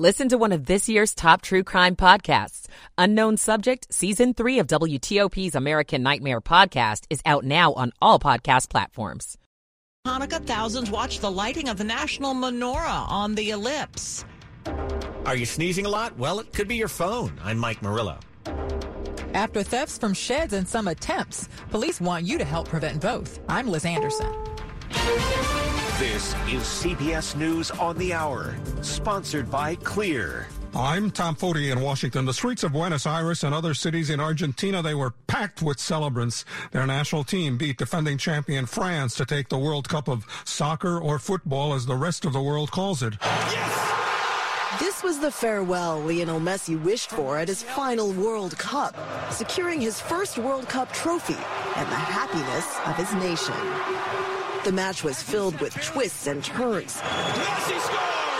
Listen to one of this year's top true crime podcasts. Unknown Subject, Season 3 of WTOP's American Nightmare podcast is out now on all podcast platforms. Hanukkah, thousands watch the lighting of the national menorah on the ellipse. Are you sneezing a lot? Well, it could be your phone. I'm Mike Murillo. After thefts from sheds and some attempts, police want you to help prevent both. I'm Liz Anderson. This is CBS News on the Hour, sponsored by Clear. I'm Tom Foty in Washington. The streets of Buenos Aires and other cities in Argentina, they were packed with celebrants. Their national team beat defending champion France to take the World Cup of soccer or football as the rest of the world calls it. Yes! This was the farewell Lionel Messi wished for at his final World Cup, securing his first World Cup trophy and the happiness of his nation. The match was filled with twists and turns. Messi scores!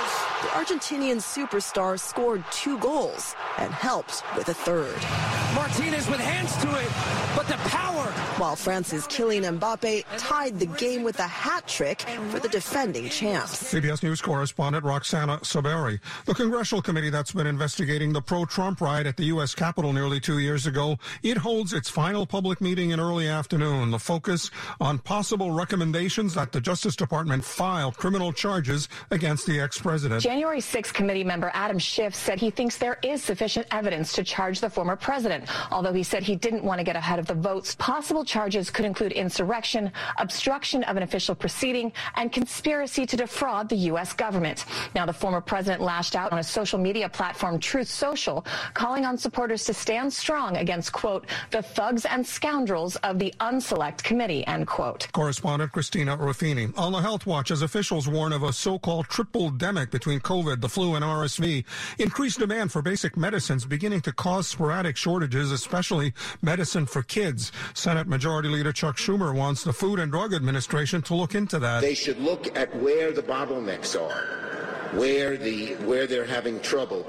The Argentinian superstar scored two goals and helped with a third. Martinez with hands to it, but the power. While France's Kylian Mbappe tied the game with a hat trick for the defending champs. CBS News correspondent Roxana Saberi. The congressional committee that's been investigating the pro-Trump riot at the U.S. Capitol nearly two years ago, it holds its final public meeting in early afternoon. The focus on possible recommendations that the Justice Department file criminal charges against the ex-president. January 6 committee member Adam Schiff said he thinks there is sufficient evidence to charge the former president, although he said he didn't want to get ahead of the votes. Possible charges could include insurrection, obstruction of an official proceeding, and conspiracy to defraud the U.S. government. Now, the former president lashed out on a social media platform, Truth Social, calling on supporters to stand strong against, quote, the thugs and scoundrels of the unselect committee, end quote. Correspondent Christina Ruffini. On the Health Watch, as officials warn of a so-called triple demic between COVID, the flu, and RSV, increased demand for basic medicines beginning to cause sporadic shortages, especially medicine for kids. Senate Majority Leader Chuck Schumer wants the Food and Drug Administration to look into that. They should look at where the bottlenecks are, where the where they're having trouble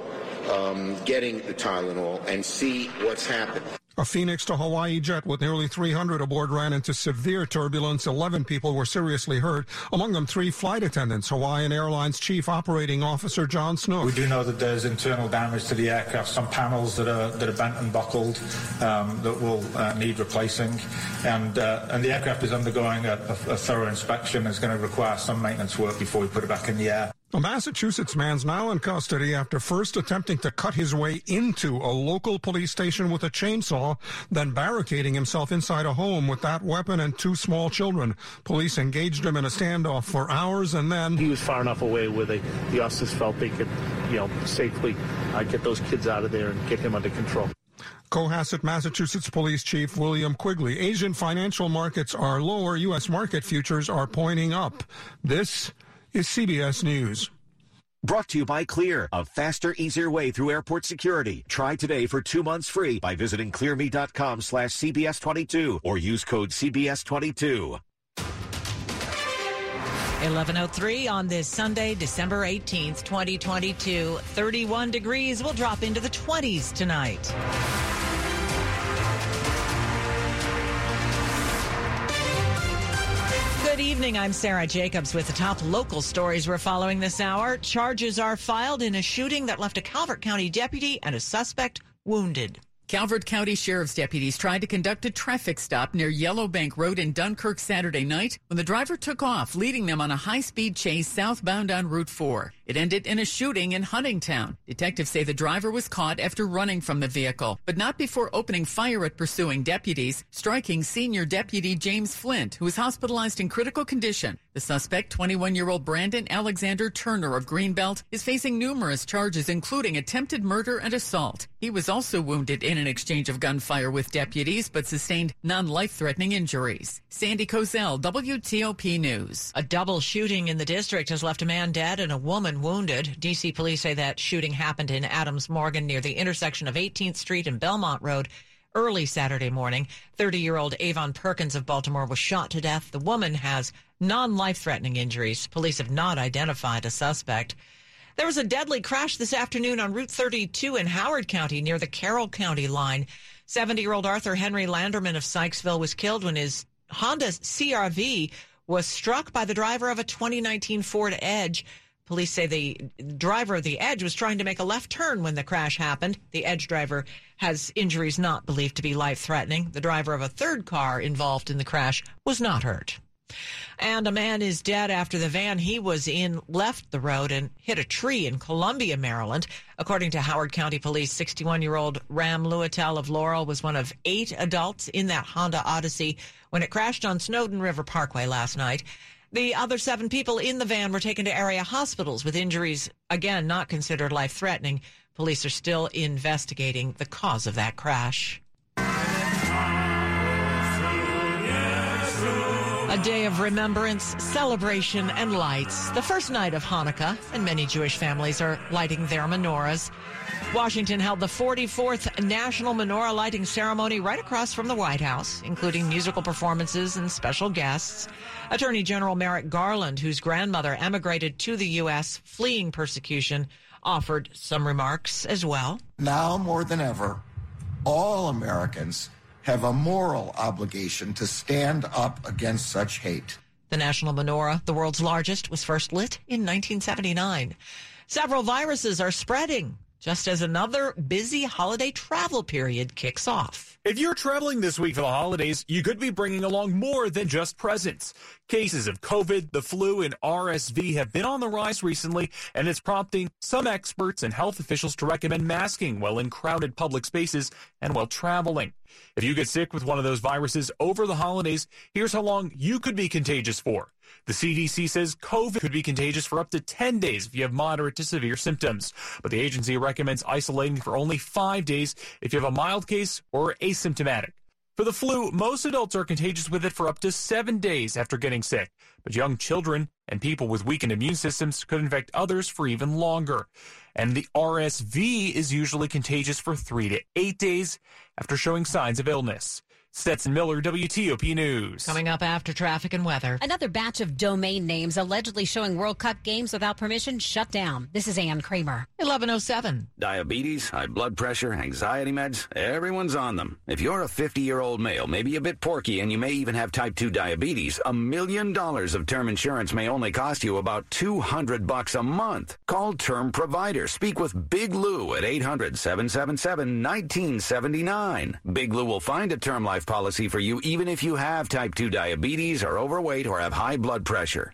um, getting the Tylenol, and see what's happening. A Phoenix to Hawaii jet with nearly 300 aboard ran into severe turbulence. 11 people were seriously hurt, among them three flight attendants. Hawaiian Airlines Chief Operating Officer John Snook. We do know that there's internal damage to the aircraft, some panels that are that are bent and buckled um, that will uh, need replacing, and uh, and the aircraft is undergoing a, a, a thorough inspection. It's going to require some maintenance work before we put it back in the air. A Massachusetts man's now in custody after first attempting to cut his way into a local police station with a chainsaw, then barricading himself inside a home with that weapon and two small children. Police engaged him in a standoff for hours and then. He was far enough away where they, the officers felt they could, you know, safely uh, get those kids out of there and get him under control. Cohasset, Massachusetts Police Chief William Quigley. Asian financial markets are lower. U.S. market futures are pointing up. This is CBS News. Brought to you by Clear, a faster, easier way through airport security. Try today for two months free by visiting clearme.com slash CBS22 or use code CBS22. 1103 on this Sunday, December 18th, 2022. 31 degrees will drop into the 20s tonight. Evening. I'm Sarah Jacobs with the top local stories we're following this hour. Charges are filed in a shooting that left a Calvert County deputy and a suspect wounded. Calvert County Sheriff's deputies tried to conduct a traffic stop near Yellow Bank Road in Dunkirk Saturday night when the driver took off, leading them on a high speed chase southbound on Route 4. It ended in a shooting in Huntingtown. Detectives say the driver was caught after running from the vehicle, but not before opening fire at pursuing deputies, striking senior deputy James Flint, who was hospitalized in critical condition. The suspect, 21 year old Brandon Alexander Turner of Greenbelt, is facing numerous charges, including attempted murder and assault. He was also wounded in an exchange of gunfire with deputies, but sustained non life threatening injuries. Sandy Kozel, WTOP News. A double shooting in the district has left a man dead and a woman wounded. D.C. police say that shooting happened in Adams Morgan near the intersection of 18th Street and Belmont Road early Saturday morning. 30 year old Avon Perkins of Baltimore was shot to death. The woman has non life threatening injuries. Police have not identified a suspect. There was a deadly crash this afternoon on Route 32 in Howard County near the Carroll County line. 70 year old Arthur Henry Landerman of Sykesville was killed when his Honda CRV was struck by the driver of a 2019 Ford Edge. Police say the driver of the Edge was trying to make a left turn when the crash happened. The Edge driver has injuries not believed to be life threatening. The driver of a third car involved in the crash was not hurt. And a man is dead after the van he was in left the road and hit a tree in Columbia, Maryland. According to Howard County Police, 61 year old Ram Luitel of Laurel was one of eight adults in that Honda Odyssey when it crashed on Snowden River Parkway last night. The other seven people in the van were taken to area hospitals with injuries, again, not considered life threatening. Police are still investigating the cause of that crash. A day of remembrance, celebration, and lights. The first night of Hanukkah, and many Jewish families are lighting their menorahs. Washington held the 44th National Menorah Lighting Ceremony right across from the White House, including musical performances and special guests. Attorney General Merrick Garland, whose grandmother emigrated to the U.S. fleeing persecution, offered some remarks as well. Now more than ever, all Americans have a moral obligation to stand up against such hate. The National Menorah, the world's largest, was first lit in 1979. Several viruses are spreading just as another busy holiday travel period kicks off. If you're traveling this week for the holidays, you could be bringing along more than just presents. Cases of COVID, the flu, and RSV have been on the rise recently, and it's prompting some experts and health officials to recommend masking while in crowded public spaces and while traveling. If you get sick with one of those viruses over the holidays, here's how long you could be contagious for. The CDC says COVID could be contagious for up to 10 days if you have moderate to severe symptoms, but the agency recommends isolating for only five days if you have a mild case or asymptomatic. For the flu, most adults are contagious with it for up to seven days after getting sick, but young children and people with weakened immune systems could infect others for even longer. And the RSV is usually contagious for three to eight days after showing signs of illness. Stetson Miller, WTOP News. Coming up after traffic and weather. Another batch of domain names allegedly showing World Cup games without permission shut down. This is Ann Kramer. 1107. Diabetes, high blood pressure, anxiety meds, everyone's on them. If you're a 50 year old male, maybe a bit porky, and you may even have type 2 diabetes, a million dollars of term insurance may only cost you about 200 bucks a month. Call Term Provider. Speak with Big Lou at 800 777 1979. Big Lou will find a term life life policy for you even if you have type 2 diabetes, are overweight, or have high blood pressure.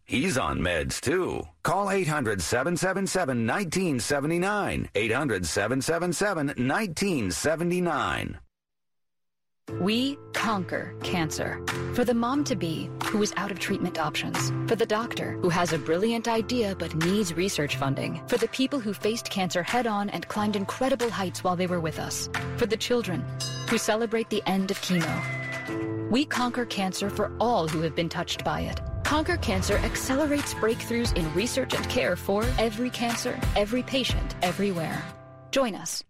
He's on meds too. Call 800 777 1979. 800 777 1979. We conquer cancer. For the mom to be who is out of treatment options. For the doctor who has a brilliant idea but needs research funding. For the people who faced cancer head on and climbed incredible heights while they were with us. For the children who celebrate the end of chemo we conquer cancer for all who have been touched by it. Conquer Cancer accelerates breakthroughs in research and care for every cancer, every patient, everywhere. Join us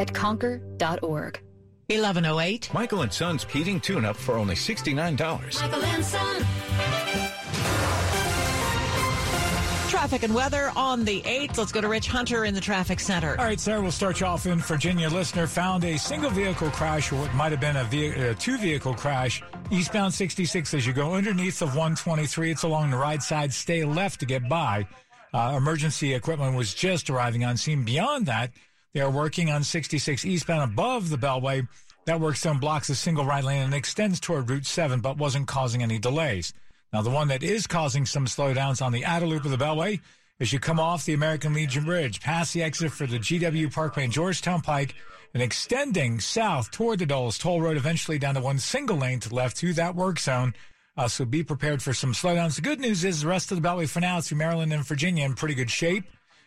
at conquer.org. 1108. Michael and Son's heating tune up for only $69. Michael and Son. Traffic and weather on the 8th. Let's go to Rich Hunter in the traffic center. All right, Sarah, we'll start you off in Virginia. Listener found a single vehicle crash, or what might have been a, ve- a two vehicle crash, eastbound 66 as you go underneath of 123. It's along the right side. Stay left to get by. Uh, emergency equipment was just arriving on scene. Beyond that, they are working on 66 eastbound above the Beltway. That work zone blocks a single right lane and extends toward Route 7, but wasn't causing any delays. Now, the one that is causing some slowdowns on the outer loop of the Beltway as you come off the American Legion Bridge, past the exit for the GW Parkway and Georgetown Pike, and extending south toward the Dulles Toll Road, eventually down to one single lane to left through that work zone. Uh, so be prepared for some slowdowns. The good news is the rest of the Beltway for now through Maryland and Virginia in pretty good shape.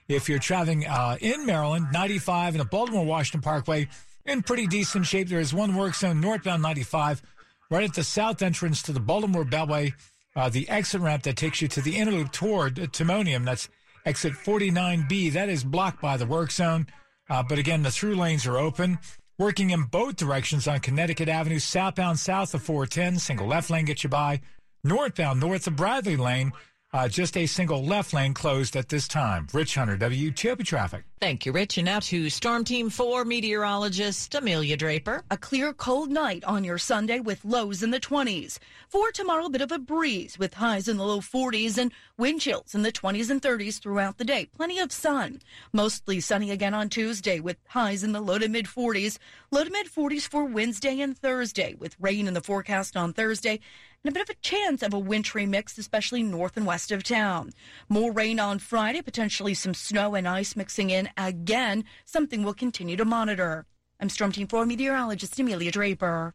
If you're traveling uh, in Maryland, 95 and the Baltimore Washington Parkway in pretty decent shape. There is one work zone northbound 95 right at the south entrance to the Baltimore Beltway uh, the exit ramp that takes you to the inner loop toward Timonium. That's exit 49B. That is blocked by the work zone. Uh, but again, the through lanes are open. Working in both directions on Connecticut Avenue, southbound south of 410, single left lane gets you by. Northbound north of Bradley Lane, uh, just a single left lane closed at this time. Rich Hunter, WTOP Traffic. Thank you, Rich. And now to Storm Team 4 meteorologist Amelia Draper. A clear, cold night on your Sunday with lows in the 20s. For tomorrow, a bit of a breeze with highs in the low 40s and wind chills in the 20s and 30s throughout the day. Plenty of sun. Mostly sunny again on Tuesday with highs in the low to mid 40s. Low to mid 40s for Wednesday and Thursday with rain in the forecast on Thursday and a bit of a chance of a wintry mix, especially north and west of town. More rain on Friday, potentially some snow and ice mixing in again, something we'll continue to monitor. I'm Storm Team 4 meteorologist Amelia Draper.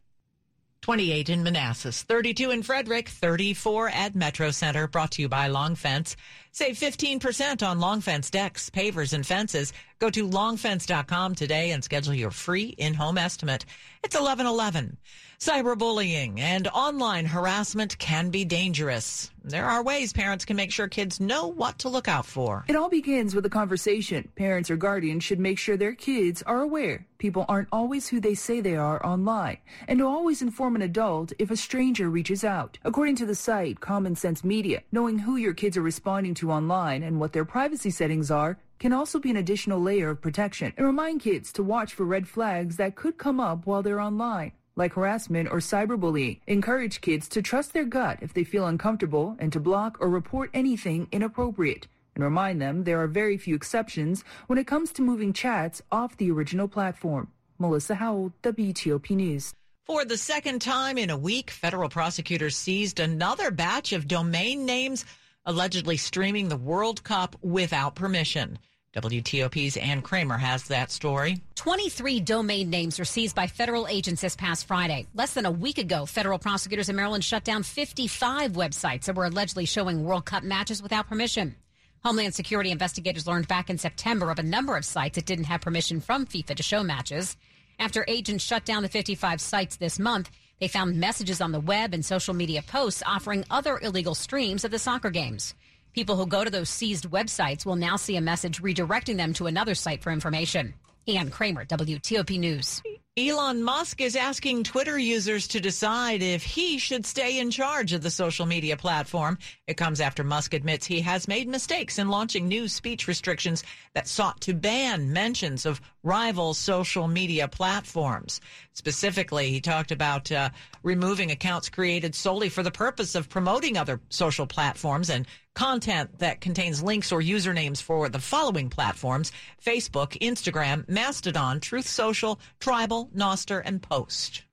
28 in Manassas, 32 in Frederick, 34 at Metro Center, brought to you by Long Fence. Save 15% on Long Fence decks, pavers, and fences. Go to longfence.com today and schedule your free in-home estimate. It's 1111. Cyberbullying and online harassment can be dangerous. There are ways parents can make sure kids know what to look out for. It all begins with a conversation. Parents or guardians should make sure their kids are aware people aren't always who they say they are online, and to always inform an adult if a stranger reaches out. According to the site Common Sense Media, knowing who your kids are responding to online and what their privacy settings are can also be an additional layer of protection and remind kids to watch for red flags that could come up while they're online like harassment or cyberbullying. Encourage kids to trust their gut if they feel uncomfortable and to block or report anything inappropriate. And remind them there are very few exceptions when it comes to moving chats off the original platform. Melissa Howell, WTOP News. For the second time in a week, federal prosecutors seized another batch of domain names allegedly streaming the World Cup without permission. WTOP's Ann Kramer has that story. 23 domain names were seized by federal agents this past Friday. Less than a week ago, federal prosecutors in Maryland shut down 55 websites that were allegedly showing World Cup matches without permission. Homeland Security investigators learned back in September of a number of sites that didn't have permission from FIFA to show matches. After agents shut down the 55 sites this month, they found messages on the web and social media posts offering other illegal streams of the soccer games. People who go to those seized websites will now see a message redirecting them to another site for information. Ann Kramer, WTOP News. Elon Musk is asking Twitter users to decide if he should stay in charge of the social media platform. It comes after Musk admits he has made mistakes in launching new speech restrictions that sought to ban mentions of rival social media platforms. Specifically, he talked about uh, removing accounts created solely for the purpose of promoting other social platforms and content that contains links or usernames for the following platforms Facebook, Instagram, Mastodon, Truth Social, Tribel, Nostr, and Post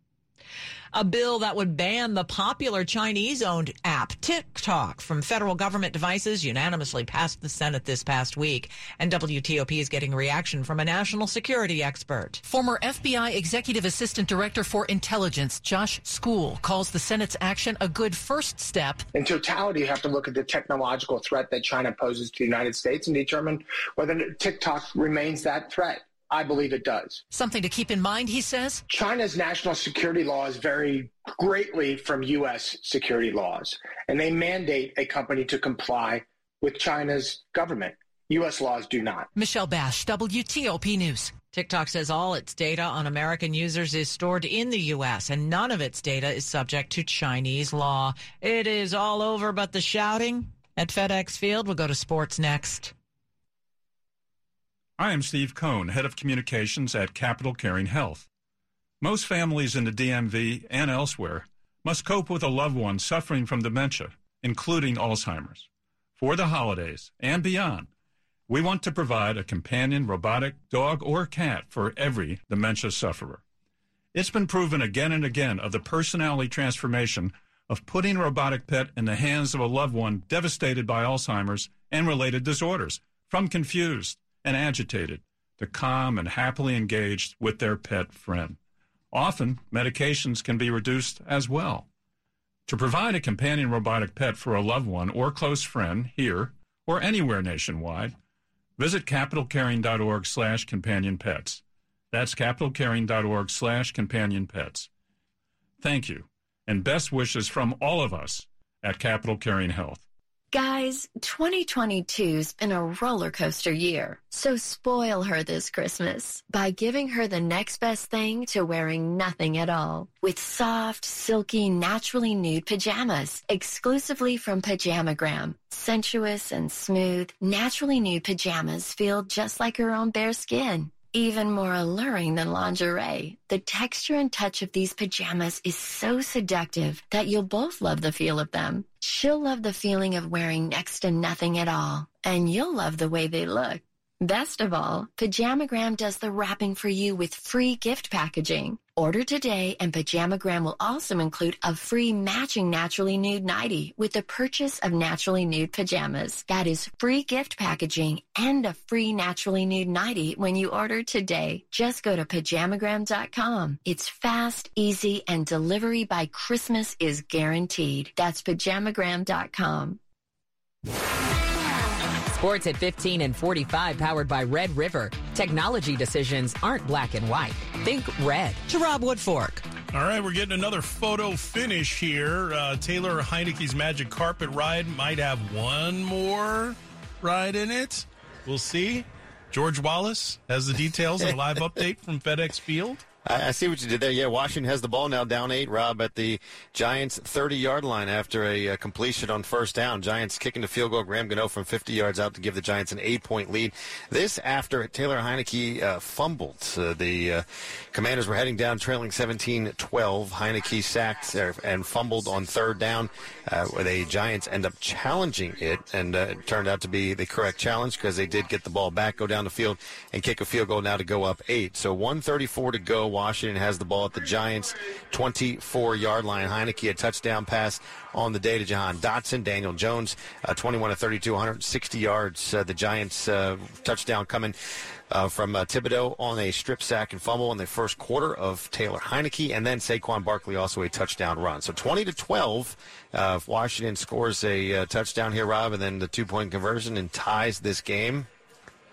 a bill that would ban the popular Chinese owned app TikTok from federal government devices unanimously passed the Senate this past week. And WTOP is getting reaction from a national security expert. Former FBI Executive Assistant Director for Intelligence, Josh Skule, calls the Senate's action a good first step. In totality, you have to look at the technological threat that China poses to the United States and determine whether TikTok remains that threat. I believe it does. Something to keep in mind, he says? China's national security laws vary greatly from U.S. security laws, and they mandate a company to comply with China's government. U.S. laws do not. Michelle Basch, WTOP News. TikTok says all its data on American users is stored in the U.S., and none of its data is subject to Chinese law. It is all over but the shouting at FedEx Field. We'll go to sports next. I am Steve Cohn, Head of Communications at Capital Caring Health. Most families in the DMV and elsewhere must cope with a loved one suffering from dementia, including Alzheimer's. For the holidays and beyond, we want to provide a companion robotic dog or cat for every dementia sufferer. It's been proven again and again of the personality transformation of putting a robotic pet in the hands of a loved one devastated by Alzheimer's and related disorders, from confused and agitated to calm and happily engaged with their pet friend. Often, medications can be reduced as well. To provide a companion robotic pet for a loved one or close friend here or anywhere nationwide, visit capitalcaring.org slash companion pets. That's capitalcaring.org slash companion pets. Thank you, and best wishes from all of us at Capital Caring Health. Guys, 2022's been a roller coaster year, so spoil her this Christmas by giving her the next best thing to wearing nothing at all with soft, silky, naturally nude pajamas exclusively from Pajamagram. Sensuous and smooth, naturally nude pajamas feel just like her own bare skin. Even more alluring than lingerie, the texture and touch of these pajamas is so seductive that you'll both love the feel of them. She'll love the feeling of wearing next to nothing at all, and you'll love the way they look. Best of all, Pajamagram does the wrapping for you with free gift packaging. Order today and Pajamagram will also include a free matching Naturally Nude nightie with the purchase of Naturally Nude pajamas. That is free gift packaging and a free Naturally Nude nightie when you order today. Just go to pajamagram.com. It's fast, easy, and delivery by Christmas is guaranteed. That's pajamagram.com. Sports at 15 and 45 powered by Red River. Technology decisions aren't black and white. Think red. To Rob Woodfork. All right, we're getting another photo finish here. Uh, Taylor Heinicke's Magic Carpet Ride might have one more ride in it. We'll see. George Wallace has the details and a live update from FedEx Field. I, I see what you did there. Yeah, Washington has the ball now down eight, Rob, at the Giants' 30 yard line after a, uh, completion on first down. Giants kicking the field goal. Graham Gano from 50 yards out to give the Giants an eight point lead. This after Taylor Heinicke uh, fumbled. Uh, the uh, Commanders were heading down, trailing 17 12. Heinicke sacked uh, and fumbled on third down, the Giants end up challenging it, and it turned out to be the correct challenge because they did get the ball back, go down the field, and kick a field goal now to go up eight. So 134 to go. Washington has the ball at the Giants' 24 yard line. Heinicke, a touchdown pass on the day to Jahan Dotson. Daniel Jones, uh, 21 to 32, 160 yards. Uh, the Giants' uh, touchdown coming. Uh, from uh, Thibodeaux on a strip sack and fumble in the first quarter of Taylor Heinicke, and then Saquon Barkley also a touchdown run. So 20 to 12, uh, Washington scores a touchdown here, Rob, and then the two point conversion and ties this game.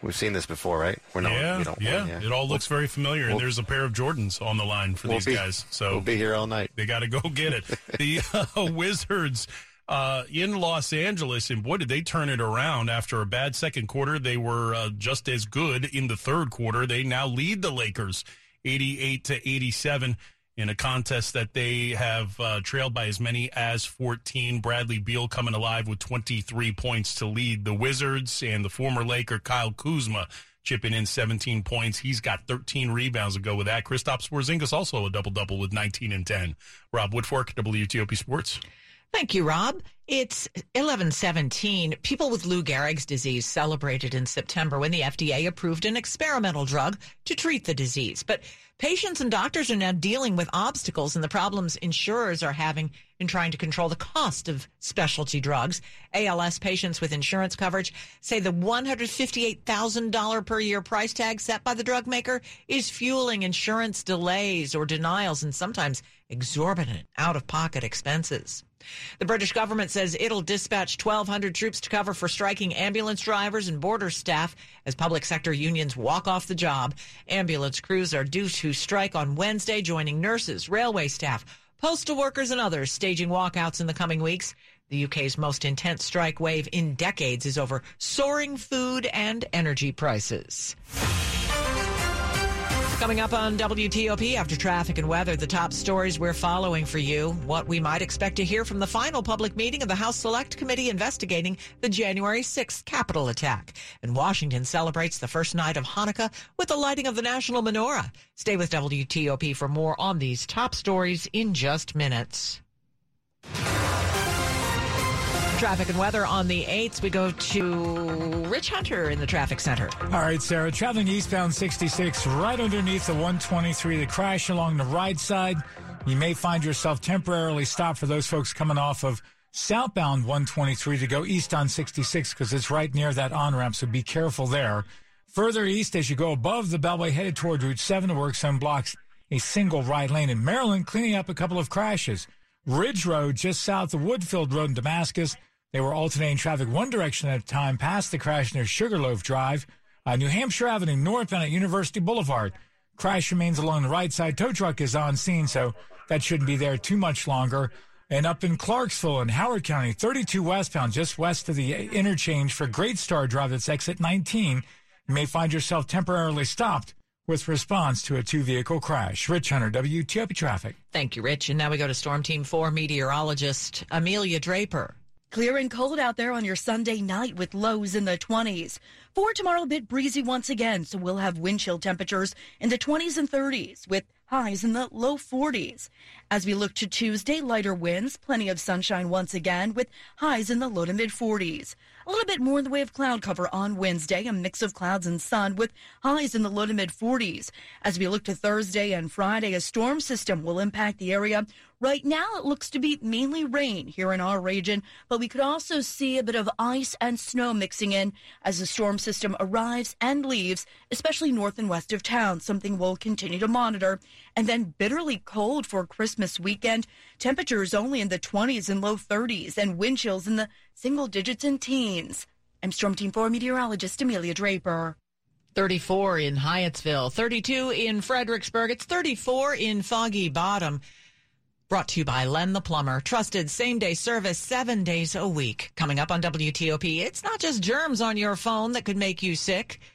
We've seen this before, right? We're not, yeah, yeah. yeah. It all looks very familiar. We'll, and there's a pair of Jordans on the line for we'll these be, guys. So we'll be here all night. They got to go get it. the uh, Wizards uh, in Los Angeles, and boy, did they turn it around after a bad second quarter. They were uh, just as good in the third quarter. They now lead the Lakers 88 to 87 in a contest that they have uh, trailed by as many as 14. Bradley Beal coming alive with 23 points to lead the Wizards, and the former Laker Kyle Kuzma chipping in 17 points. He's got 13 rebounds to go with that. Kristaps Porzingis also a double double with 19 and 10. Rob Woodfork, WTOP Sports. Thank you, Rob. It's 1117. People with Lou Gehrig's disease celebrated in September when the FDA approved an experimental drug to treat the disease. But patients and doctors are now dealing with obstacles and the problems insurers are having in trying to control the cost of specialty drugs. ALS patients with insurance coverage say the $158,000 per year price tag set by the drug maker is fueling insurance delays or denials and sometimes exorbitant out of pocket expenses. The British government says it'll dispatch 1,200 troops to cover for striking ambulance drivers and border staff as public sector unions walk off the job. Ambulance crews are due to strike on Wednesday, joining nurses, railway staff, postal workers, and others staging walkouts in the coming weeks. The UK's most intense strike wave in decades is over soaring food and energy prices. Coming up on WTOP after traffic and weather, the top stories we're following for you, what we might expect to hear from the final public meeting of the House Select Committee investigating the January 6th Capitol attack. And Washington celebrates the first night of Hanukkah with the lighting of the national menorah. Stay with WTOP for more on these top stories in just minutes. Traffic and weather on the 8th. We go to Rich Hunter in the traffic center. All right, Sarah. Traveling eastbound 66, right underneath the 123, the crash along the right side. You may find yourself temporarily stopped for those folks coming off of southbound 123 to go east on 66 because it's right near that on ramp, so be careful there. Further east, as you go above the Beltway headed toward Route 7 to work some blocks, a single right lane in Maryland, cleaning up a couple of crashes. Ridge Road, just south of Woodfield Road in Damascus. They were alternating traffic one direction at a time past the crash near Sugarloaf Drive. Uh, New Hampshire Avenue, northbound at University Boulevard. Crash remains along the right side. Tow truck is on scene, so that shouldn't be there too much longer. And up in Clarksville in Howard County, 32 westbound, just west of the interchange for Great Star Drive, that's exit 19. You may find yourself temporarily stopped with response to a two vehicle crash. Rich Hunter, WTOP Traffic. Thank you, Rich. And now we go to Storm Team 4 meteorologist Amelia Draper. Clear and cold out there on your Sunday night with lows in the 20s. For tomorrow, a bit breezy once again, so we'll have wind chill temperatures in the 20s and 30s with highs in the low 40s. As we look to Tuesday, lighter winds, plenty of sunshine once again with highs in the low to mid 40s. A little bit more in the way of cloud cover on Wednesday, a mix of clouds and sun with highs in the low to mid 40s. As we look to Thursday and Friday, a storm system will impact the area. Right now, it looks to be mainly rain here in our region, but we could also see a bit of ice and snow mixing in as the storm system arrives and leaves, especially north and west of town, something we'll continue to monitor. And then bitterly cold for Christmas weekend. Temperatures only in the 20s and low 30s, and wind chills in the single digits and teens. I'm Storm Team 4 meteorologist Amelia Draper. 34 in Hyattsville, 32 in Fredericksburg. It's 34 in Foggy Bottom. Brought to you by Len the Plumber. Trusted same day service seven days a week. Coming up on WTOP, it's not just germs on your phone that could make you sick.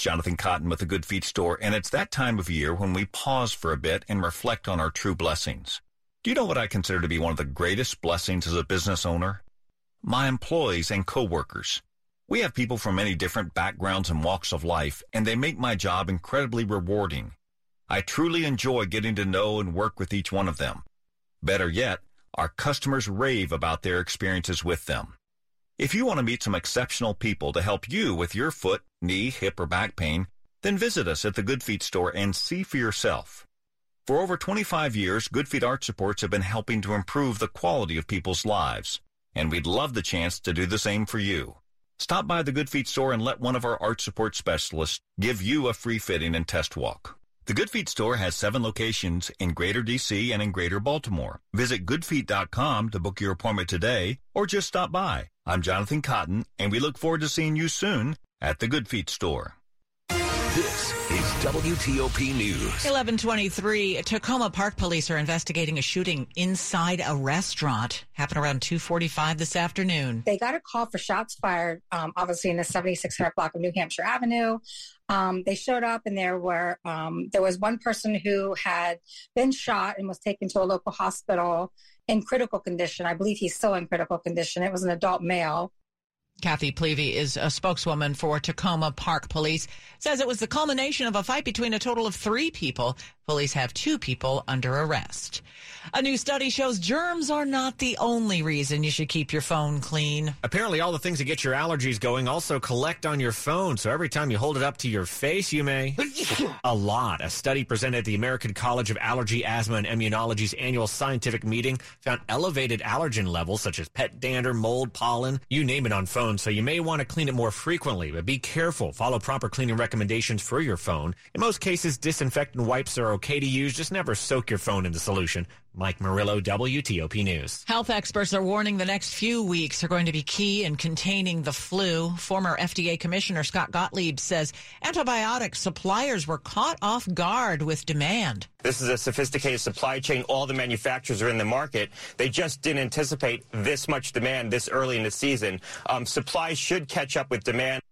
Jonathan Cotton with the Good Feet Store, and it's that time of year when we pause for a bit and reflect on our true blessings. Do you know what I consider to be one of the greatest blessings as a business owner? My employees and coworkers. We have people from many different backgrounds and walks of life, and they make my job incredibly rewarding. I truly enjoy getting to know and work with each one of them. Better yet, our customers rave about their experiences with them. If you want to meet some exceptional people to help you with your foot, knee, hip, or back pain, then visit us at the Good Feet store and see for yourself. For over 25 years, Good Feet Arch Supports have been helping to improve the quality of people's lives, and we'd love the chance to do the same for you. Stop by the Good Feet store and let one of our arch support specialists give you a free fitting and test walk. The Good Feet store has seven locations in Greater DC and in Greater Baltimore. Visit goodfeet.com to book your appointment today or just stop by. I'm Jonathan Cotton, and we look forward to seeing you soon at the Good Feet store. This is WTOP News. 1123. Takoma Park Police are investigating a shooting inside a restaurant. Happened around 245 this afternoon. They got a call for shots fired, um, obviously in the 7600 block of New Hampshire Avenue. Um, they showed up and there were um, there was one person who had been shot and was taken to a local hospital in critical condition. I believe he's still in critical condition. It was an adult male. Kathy Plevy is a spokeswoman for Takoma Park Police. Says it was the culmination of a fight between a total of three people. Police have two people under arrest. A new study shows germs are not the only reason you should keep your phone clean. Apparently, all the things that get your allergies going also collect on your phone. So every time you hold it up to your face, you may. a lot. A study presented at the American College of Allergy, Asthma, and Immunology's annual scientific meeting found elevated allergen levels such as pet dander, mold, pollen, you name it on phones. So you may want to clean it more frequently, but be careful. Follow proper cleaning recommendations for your phone. In most cases, disinfectant wipes are okay to use. Just never soak your phone in the solution. Mike Murillo, WTOP News. Health experts are warning the next few weeks are going to be key in containing the flu. Former FDA Commissioner Scott Gottlieb says antibiotic suppliers were caught off guard with demand. This is a sophisticated supply chain. All the manufacturers are in the market. They just didn't anticipate this much demand this early in the season. Um, supply should catch up with demand.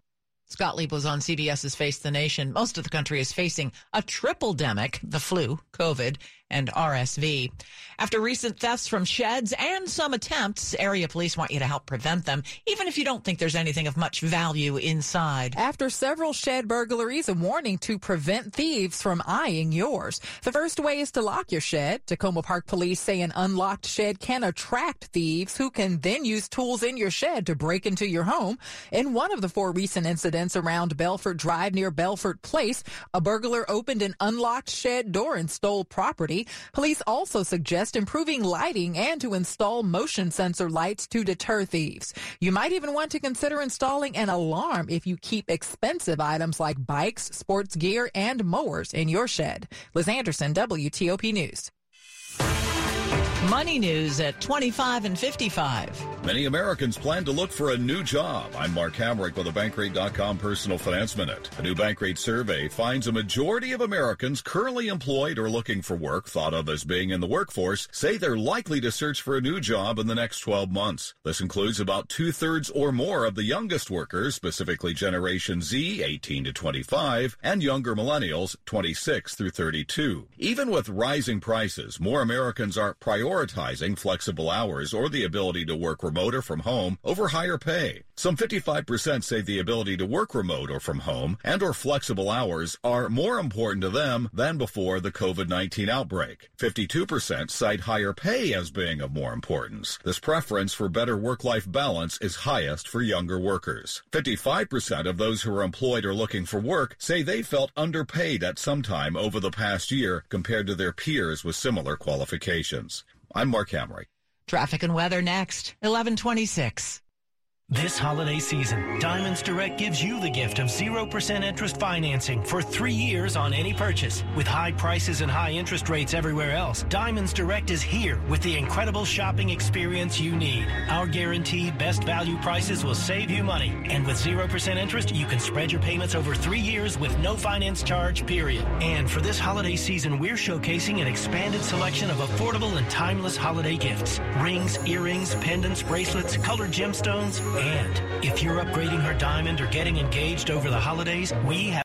Scott Lieb was on CBS's Face the Nation. Most of the country is facing a triple demic, the flu, COVID, and RSV. After recent thefts from sheds and some attempts, area police want you to help prevent them, even if you don't think there's anything of much value inside. After several shed burglaries, a warning to prevent thieves from eyeing yours. The first way is to lock your shed. Takoma Park Police say an unlocked shed can attract thieves who can then use tools in your shed to break into your home. In one of the four recent incidents around Belfort Drive near Belfort Place, a burglar opened an unlocked shed door and stole property. Police also suggest improving lighting and to install motion sensor lights to deter thieves. You might even want to consider installing an alarm if you keep expensive items like bikes, sports gear, and mowers in your shed. Liz Anderson, WTOP News. Money news at 25 and 55. Many Americans plan to look for a new job. I'm Mark Hamrick with the Bankrate.com Personal Finance Minute. A new Bankrate survey finds a majority of Americans currently employed or looking for work, thought of as being in the workforce, say they're likely to search for a new job in the next 12 months. This includes about two thirds or more of the youngest workers, specifically Generation Z, 18 to 25, and younger millennials, 26 through 32. Even with rising prices, more Americans are prioritizing flexible hours or the ability to work remote or from home over higher pay. Some 55% say the ability to work remote or from home and or flexible hours are more important to them than before the COVID-19 outbreak. 52% cite higher pay as being of more importance. This preference for better work-life balance is highest for younger workers. 55% of those who are employed or looking for work say they felt underpaid at some time over the past year compared to their peers with similar qualifications. I'm Mark Hamrick. Traffic and weather next, 1126. This holiday season, Diamonds Direct gives you the gift of 0% interest financing for three years on any purchase. With high prices and high interest rates everywhere else, Diamonds Direct is here with the incredible shopping experience you need. Our guaranteed best value prices will save you money. And with 0% interest, you can spread your payments over three years with no finance charge, period. And for this holiday season, we're showcasing an expanded selection of affordable and timeless holiday gifts. Rings, earrings, pendants, bracelets, colored gemstones, and if you're upgrading her diamond or getting engaged over the holidays, we have